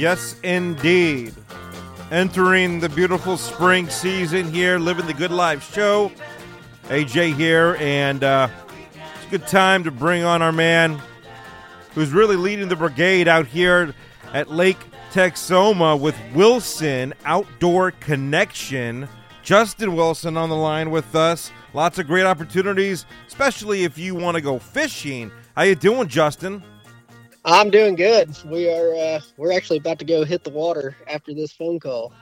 Yes, indeed. Entering the beautiful spring season here, living the good life show. AJ here, and uh, it's a good time to bring on our man who's really leading the brigade out here at Lake Texoma with Wilson Outdoor Connection. Justin Wilson on the line with us. Lots of great opportunities, especially if you want to go fishing. How you doing, Justin? I'm doing good. We are uh, we're actually about to go hit the water after this phone call.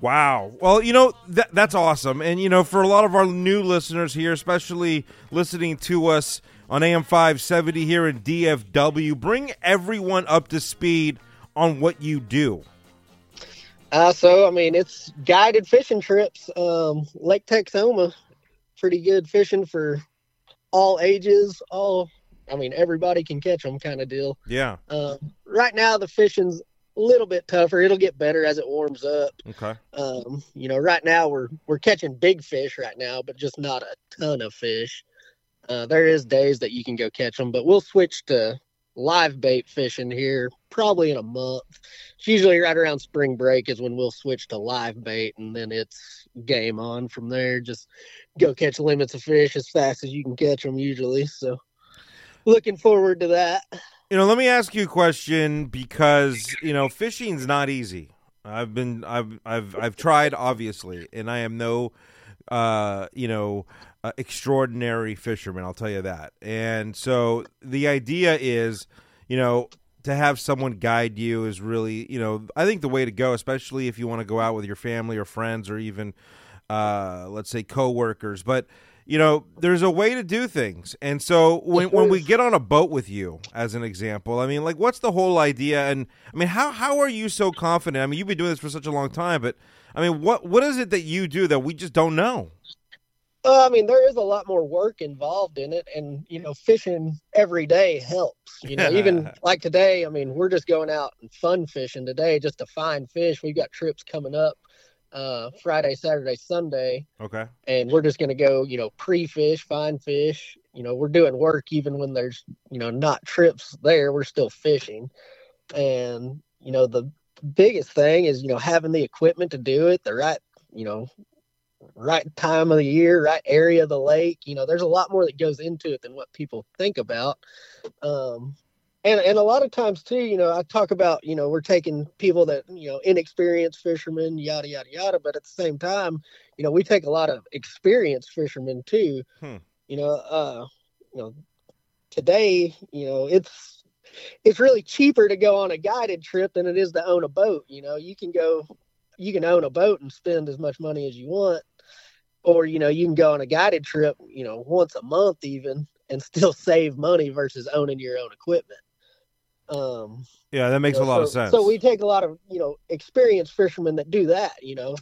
Wow. Well, you know that that's awesome, and you know for a lot of our new listeners here, especially listening to us on AM five seventy here in DFW, bring everyone up to speed on what you do. Uh, so I mean, it's guided fishing trips. Um, Lake Texoma, pretty good fishing for all ages. All, I mean, everybody can catch them, kind of deal. Yeah. Um, right now, the fishing's a little bit tougher. It'll get better as it warms up. Okay. Um, you know, right now we're we're catching big fish right now, but just not a ton of fish. Uh, there is days that you can go catch them, but we'll switch to live bait fishing here probably in a month. It's usually right around spring break is when we'll switch to live bait, and then it's game on from there. Just go catch limits of fish as fast as you can catch them usually. So, looking forward to that. You know, let me ask you a question because you know fishing's not easy. I've been, I've, I've, I've tried obviously, and I am no, uh, you know, uh, extraordinary fisherman. I'll tell you that. And so the idea is, you know, to have someone guide you is really, you know, I think the way to go, especially if you want to go out with your family or friends or even, uh, let's say, coworkers. But you know, there's a way to do things. And so when when we get on a boat with you, as an example, I mean, like, what's the whole idea? And I mean, how how are you so confident? I mean, you've been doing this for such a long time, but I mean, what what is it that you do that we just don't know? Uh, I mean, there is a lot more work involved in it, and you know, fishing every day helps. You know, even like today, I mean, we're just going out and fun fishing today just to find fish. We've got trips coming up uh, Friday, Saturday, Sunday, Okay. and we're just going to go, you know, pre-fish, find fish. You know, we're doing work even when there's, you know, not trips there. We're still fishing, and you know, the biggest thing is, you know, having the equipment to do it, the right, you know, right time of the year, right area of the lake. You know, there's a lot more that goes into it than what people think about. Um, and and a lot of times too, you know, I talk about, you know, we're taking people that, you know, inexperienced fishermen, yada yada yada, but at the same time, you know, we take a lot of experienced fishermen too. Hmm. You know, uh, you know, today, you know, it's it's really cheaper to go on a guided trip than it is to own a boat. You know, you can go you can own a boat and spend as much money as you want or you know you can go on a guided trip you know once a month even and still save money versus owning your own equipment um Yeah, that makes you a lot so, of sense. so we take a lot of you know experienced fishermen that do that you know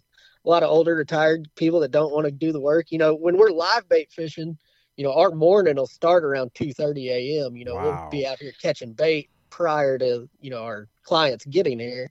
a lot of older retired people that don't want to do the work you know when we're live bait fishing you know our morning will start around 2 30 a.m you know Wow. we'll be out here catching bait prior to you know our clients getting here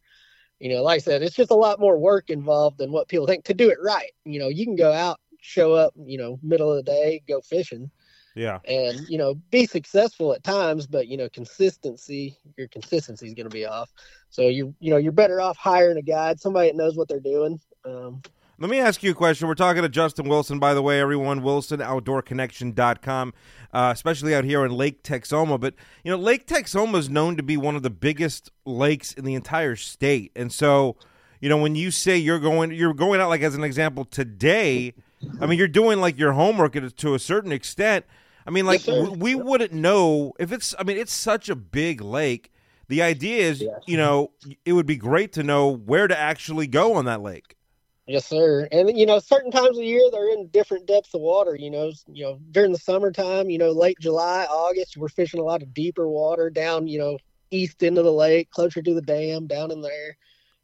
you know like i said it's just a lot more work involved than what people think to do it right. You know you can go out show up you know middle of the day go fishing. Yeah. and you know be successful at times but you know consistency your consistency is going to be off. So you you know you're better off hiring a guide somebody that knows what they're doing. Um, Let me ask you a question. We're talking to Justin Wilson, by the way, everyone. WilsonOutdoorConnection.com, uh, especially out here in Lake Texoma. But, you know, Lake Texoma is known to be one of the biggest lakes in the entire state. And so, you know, when you say you're going, you're going out, like as an example, today, I mean, you're doing like your homework to- a certain extent. I mean, like, Yes, we, we wouldn't know if it's, I mean, it's such a big lake. The idea is, Yes. you know, it would be great to know where to actually go on that lake. Yes sir. And you know certain times of year they're in different depths of water you know you know during the summertime you know late july august we're fishing a lot of deeper water down you know east into the lake closer to the dam down in there.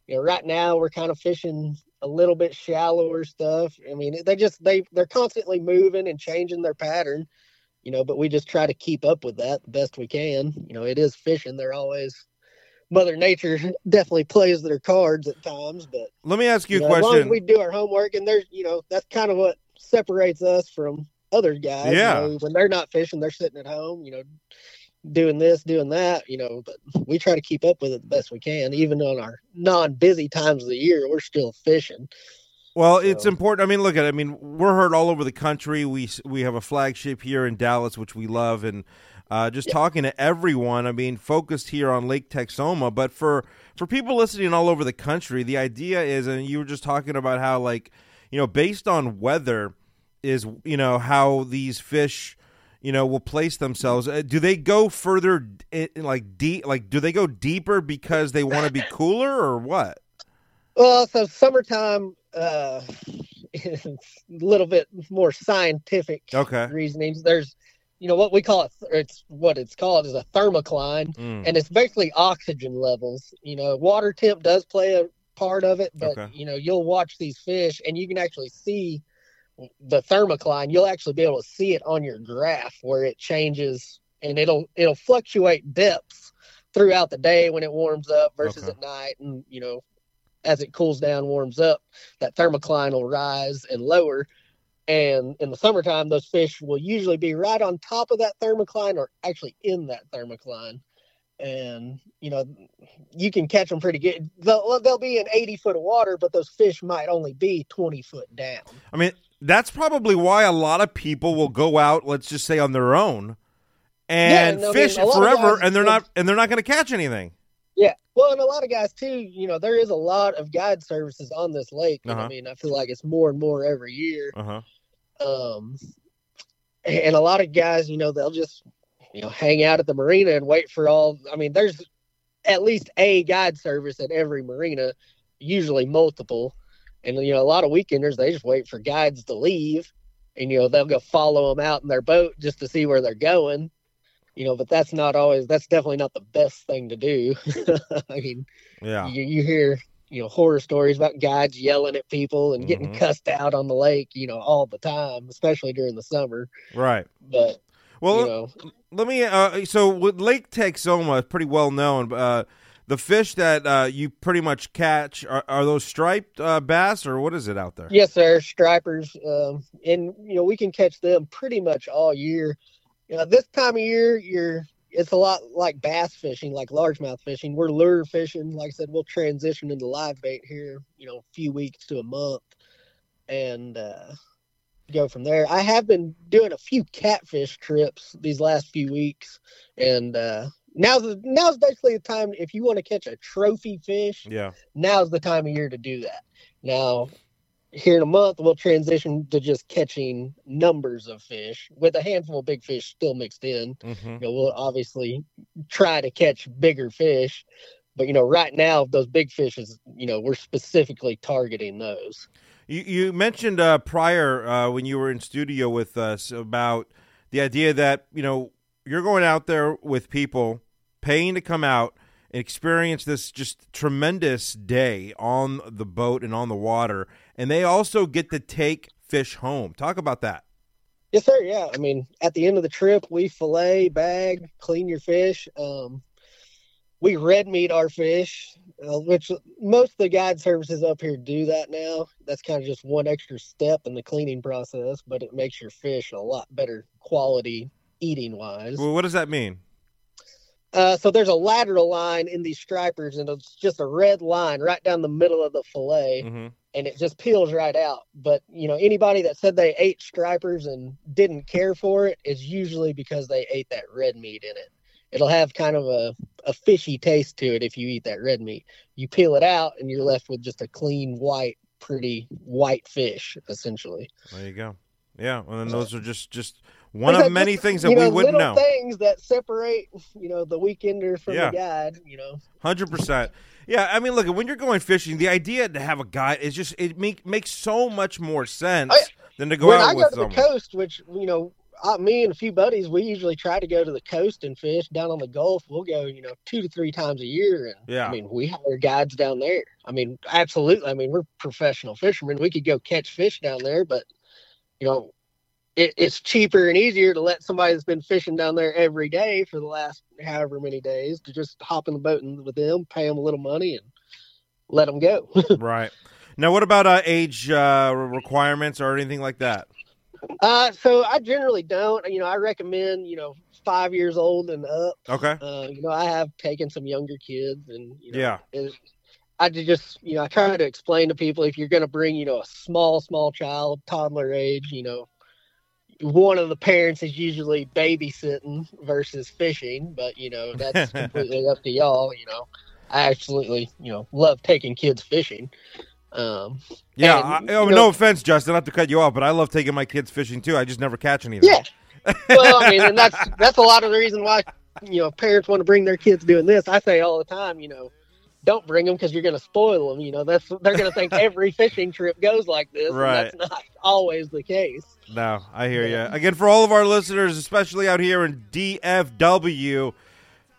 You know right now we're kind of fishing a little bit shallower stuff. I mean they just they they're constantly moving and changing their pattern you know but we just try to keep up with that the best we can. You know it is fishing. They're always Mother Nature definitely plays their cards at times. But Let me ask you, you a know, as long as question. we do our homework, and there's you know that's kind of what separates us from other guys. you Yeah. know, when they're not fishing, they're sitting at home. You know, doing this, doing that. You know, but we try to keep up with it the best we can, even on our non-busy times of the year. We're still fishing. Well, it's important. I mean, look at. it. I mean, we're heard all over the country. We we have a flagship here in Dallas, which we love, and uh, just talking to everyone. I mean, focused here on Lake Texoma, but for for people listening all over the country, the idea is, and you were just talking about how, like, you know, based on weather, is you know how these fish. You know, will place themselves. Uh, do they go further, in, like deep? Like, do they go deeper because they want to be cooler, or what? Well, so summertime uh, a little bit more scientific Okay. reasonings. There's, you know, what we call it. It's what it's called is a thermocline, Mm. and it's basically oxygen levels. You know, water temp does play a part of it, but Okay. you know, you'll watch these fish, and you can actually see the thermocline. You'll actually be able to see it on your graph where it changes, and it'll it'll fluctuate depths throughout the day when it warms up versus Okay. at night, and you know, as it cools down, warms up, that thermocline will rise and lower. And in the summertime, those fish will usually be right on top of that thermocline or actually in that thermocline. And, you know, you can catch them pretty good. They'll, they'll be in 80 foot of water, but those fish might only be 20 foot down. I mean, that's probably why a lot of people will go out, let's just say on their own and Yeah, I mean, fish of forever guys and they're not and they're not going to catch anything. Yeah. Well, and a lot of guys too, you know, there is a lot of guide services on this lake. Uh-huh. I mean, I feel like it's more and more every year. Uh-huh. Um, and a lot of guys, you know, they'll just, you know, hang out at the marina and wait for all. I mean, there's at least a guide service at every marina, usually multiple. And, you know, a lot of weekenders, they just wait for guides to leave and, you know, they'll go follow them out in their boat just to see where they're going. You know, but that's not always, that's definitely not the best thing to do. I mean, Yeah. you, you hear you know horror stories about guides yelling at people and getting Mhm. cussed out on the lake you know all the time especially during the summer Right. but Well, you know let me uh so with Lake Texoma is pretty well known uh the fish that uh, you pretty much catch are, are those striped uh, bass or what is it out there? yes sir stripers um, and you know we can catch them pretty much all year you know this time of year you're it's a lot like bass fishing like largemouth fishing we're lure fishing like i said we'll transition into live bait here you know a few weeks to a month and uh go from there i have been doing a few catfish trips these last few weeks and uh now's the, now's basically the time if you want to catch a trophy fish Yeah. now's the time of year to do that. Now, here in a month, we'll transition to just catching numbers of fish with a handful of big fish still mixed in. hmm You know, we'll obviously try to catch bigger fish, but you know, right now those big fish is you know we're specifically targeting those. You, you mentioned uh, prior uh, when you were in studio with us about the idea that you know you're going out there with people paying to come out experience this just tremendous day on the boat and on the water, and they also get to take fish home. Talk about that. Yes, sir. Yeah, I mean, at the end of the trip, we fillet, bag, clean your fish. Um, we red meat our fish, uh, which most of the guide services up here do that now. That's kind of just one extra step in the cleaning process, but it makes your fish a lot better quality eating wise. Well, what does that mean? Uh, so there's a lateral line in these stripers, and it's just a red line right down the middle of the fillet hmm and it just peels right out. But you know, anybody that said they ate stripers and didn't care for it is usually because they ate that red meat in it. It'll have kind of a, a fishy taste to it if you eat that red meat. You peel it out and you're left with just a clean white, pretty white fish, essentially. There you go. Yeah, and then those are just just one I of many just- things that you we wouldn't know. Things that separate, you know, the weekender from Yeah. the guide. You know, Hundred percent. Yeah, I mean, look, when you're going fishing, the idea to have a guide is just it make, makes so much more sense yeah. than to go when out I go with to someone. the coast, which you know, uh, me and a few buddies, we usually try to go to the coast and fish down on the Gulf. We'll go, you know, two to three times a year, and Yeah. I mean, we hire guides down there. I mean, absolutely. I mean, we're professional fishermen. We could go catch fish down there, but you know, it, it's cheaper and easier to let somebody that's been fishing down there every day for the last however many days to just hop in the boat and with them, pay them a little money, and let them go. right. Now, what about uh, age uh, requirements or anything like that? uh, so I generally don't. You know, I recommend you know five years old and up. Okay. Uh, you know, I have taken some younger kids, and you know, Yeah. it, I just you know I try to explain to people if you're going to bring you know a small small child toddler age, you know, one of the parents is usually babysitting versus fishing, but you know that's completely up to y'all. You know, I absolutely you know love taking kids fishing. Um, Yeah. And, I, oh, you no offense, Justin, not to cut you off, but I love taking my kids fishing too. I just never catch anything. yeah. well, I mean, and that's that's a lot of the reason why you know parents want to bring their kids doing this. I say all the time, you know, don't bring them because you're going to spoil them. You know, that's they're going to think every fishing trip goes like this. Right. And that's not always the case. No, I hear Yeah. you. Again, for all of our listeners, especially out here in DFW,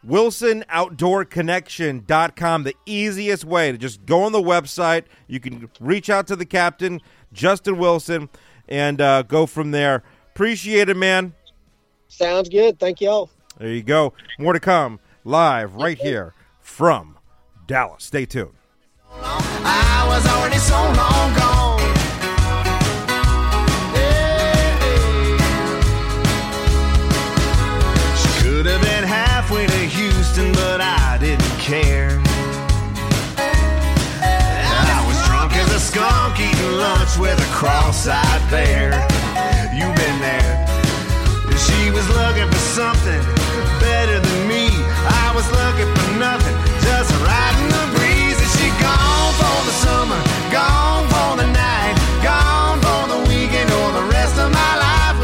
WilsonOutdoorConnection.com, the easiest way to just go on the website. You can reach out to the captain, Justin Wilson, and uh, go from there. Appreciate it, man. Sounds good. Thank y'all. There you go. More to come live right here from Dallas. Stay tuned. I was already so long gone. Could have been halfway to Houston, but I didn't care. I was drunk as a skunk eating lunch with a cross-eyed bear was looking for something better than me. I was looking for nothing, just riding the breeze.